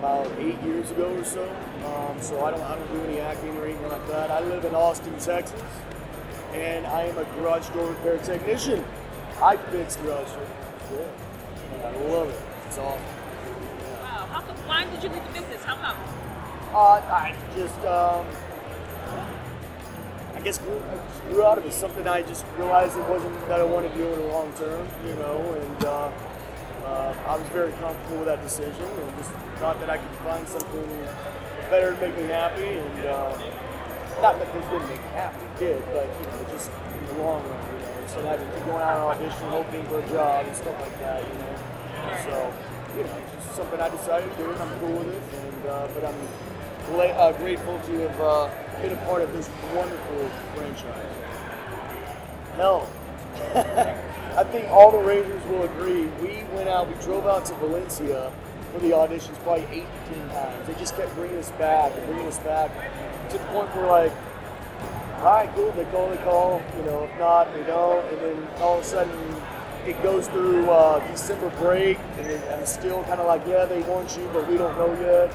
about eight years ago or so. Um, so I don't, I don't do any acting or anything like that. I live in Austin, Texas, and I am a garage door repair technician. I fix garage doors. Yeah. And I love it. It's awesome. Wow. How come? Why did you leave the business? How come? Uh, I just, um, I guess grew, grew out of it. Something I just realized it wasn't that I wanted to do in the long term, you know, and uh, uh, I was very comfortable with that decision and just thought that I could find something better to make me happy. And uh, not that this didn't make me happy, it did, but, you know, just in the long run, you know, instead having to go out on audition, hoping for a job and stuff like that, you know. So, you know, it's just something I decided to do, and I'm cool with it. And uh, but I'm uh, grateful to have uh, been a part of this wonderful franchise. Hell, I think all the Rangers will agree. We went out, we drove out to Valencia for the auditions probably eight to ten times. They just kept bringing us back and bringing us back to the point where like, all right, cool, they call, they call. You know, if not, they don't. And then all of a sudden, it goes through uh, December break, and, it's still kind of like, yeah, they want you, but we don't know yet.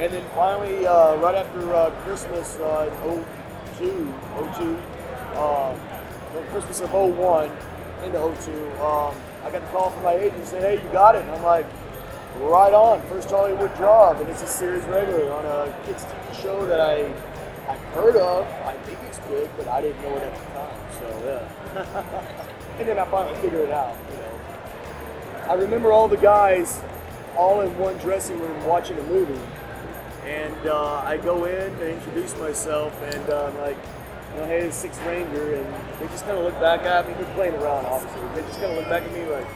And then finally, uh, right after uh, Christmas uh, 02, 02 uh, Christmas of 01 into 02, um, I got the call from my agent saying, hey, you got it. And I'm like, right on, first Hollywood job. And it's a series regular on a kids TV show that I, I've heard of. I think it's good, but I didn't know it at the time. So, yeah. and then I finally figured it out, you know. I remember all the guys all in one dressing room watching a movie. And uh, I go in and introduce myself, and uh, I'm like, you know, hey, Sixth Ranger. And they just kind of look back at me. They're playing around, obviously. They just kind of look back at me like,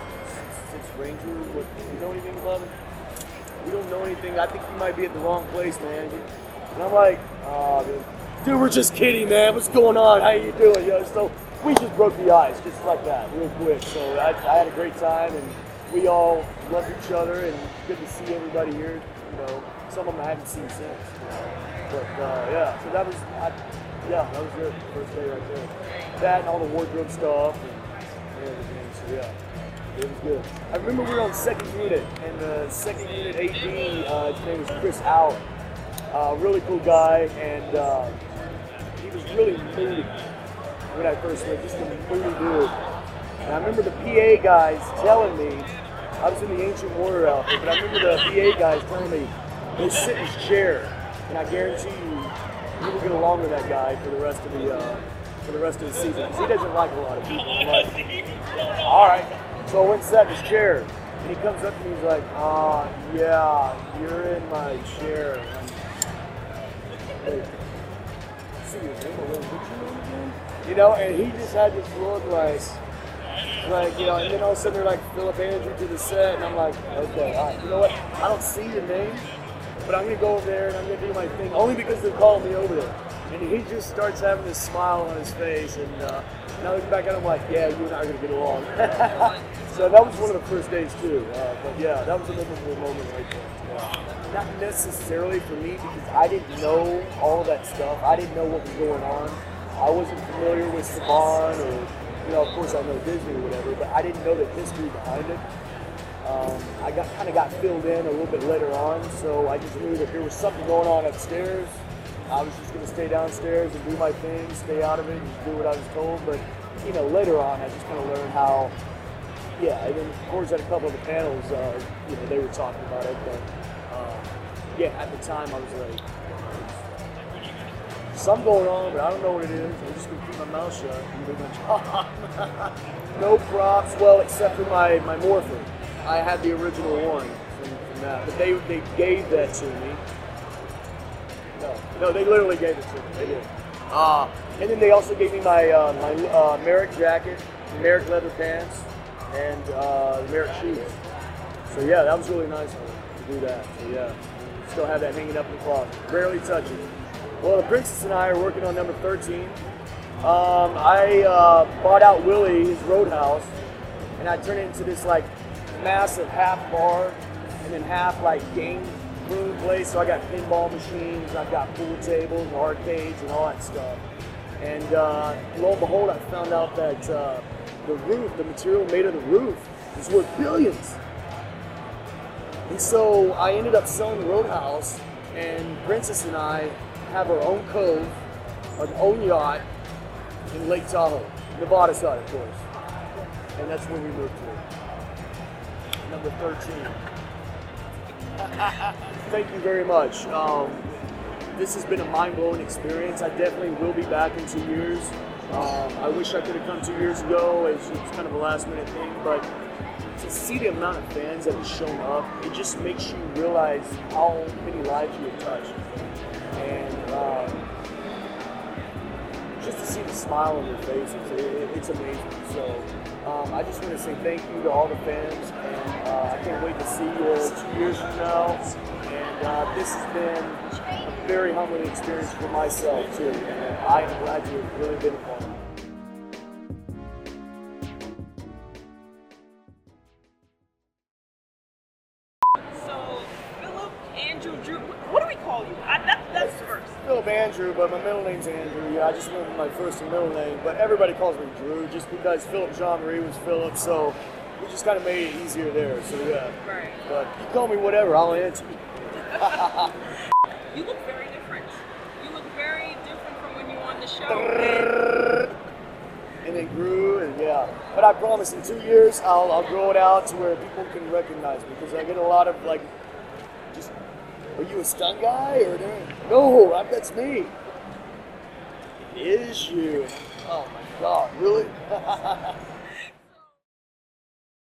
six Ranger? What, you know anything about it? You don't know anything. I think you might be at the wrong place, man. And I'm like, oh, dude. Dude, we're just kidding, man. What's going on? How you doing? You know, so we just broke the ice, just like that, real quick. So I, I had a great time, and we all love each other, and good to see everybody here. You know, some of them I haven't seen since. But uh, yeah, so that was, I, yeah, that was good. First day right there. That and all the wardrobe stuff and, everything. So yeah. It was good. I remember we were on second unit, and the second unit AD, uh, his name was Chris Out. Uh, really cool guy, and uh, he was really moody when I first met. Just a moody dude. And I remember the PA guys telling me, I was in the Ancient Warrior outfit, but I remember the PA guys telling me, go sit in his chair, and I guarantee you, will get along with that guy for the rest of the uh, for the rest of the season. 'Cause he doesn't like a lot of people. Like, all right. So I went and sat in his chair, and he comes up to me. He's like, "Ah, yeah, you're in my chair." And? You know, and he just had this look like, like you know, and then all of a sudden they're like Philip Andrew to the set, and I'm like, okay, all right, you know what? I don't see your name, but I'm gonna go over there and I'm gonna do my thing, only because they're calling me over there. And he just starts having this smile on his face, and uh, now looking back at him, like, yeah, you and I are gonna get along. so that was one of the first days too. Uh, but yeah, that was a memorable moment right there. Not necessarily for me because I didn't know all that stuff. I didn't know what was going on. I wasn't familiar with Saban or, you know, of course I know Disney or whatever, but I didn't know the history behind it. Um, I got kind of got filled in a little bit later on, so I just knew that there was something going on upstairs. I was just going to stay downstairs and do my thing, stay out of it, and do what I was told. But you know, later on, I just kind of learned how. Yeah, and then of course at a couple of the panels, uh, you know, they were talking about it, but uh, yeah, at the time I was like, something going on, but I don't know what it is. I'm just gonna keep my mouth shut and do my job. no props, well, except for my my morphin. I had the original one from, from that, but they they gave that to me. No, no, they literally gave it to me. They did. Uh, and then they also gave me my uh, my uh, Merrick jacket, Merrick leather pants, and uh, Merrick shoes. So yeah, that was really nice to do that. So yeah, still have that hanging up in the closet. Rarely touch it. Well, the princess and I are working on number 13. Um, I uh, bought out Willie his roadhouse, and I turned it into this like massive half bar and then half like game room place. So I got pinball machines, I've got pool tables, and arcades, and all that stuff. And uh, lo and behold, I found out that uh, the roof, the material made of the roof, is worth billions. And so I ended up selling the Roadhouse, and Princess and I have our own cove, our own yacht in Lake Tahoe, Nevada side, of course. And that's where we moved to. Number 13. Thank you very much. Um, this has been a mind-blowing experience. I definitely will be back in two years. Um, I wish I could have come two years ago. It's, it's kind of a last-minute thing, but to see the amount of fans that have shown up, it just makes you realize how many lives you have touched. And um, just to see the smile on their faces, it, it- it's amazing. So um, I just want to say thank you to all the fans, and uh, I can't wait to see you two years from now. And uh, this has been a very humbling experience for myself too. And I am glad you've really been a part of it. Andrew, but my middle name's Andrew. Yeah, I just went with my first and middle name, but everybody calls me Drew just because Philip Jeanmarie was Philip, so we just kind of made it easier there. So yeah. Right. But you call me whatever, I'll answer. You look very different. You look very different from when you were on the show. And it grew, and yeah. But I promise, in two years, I'll, I'll grow it out to where people can recognize me because I get a lot of like, just, are you a stunt guy or no? I- That's me. It is you. Oh my God, really?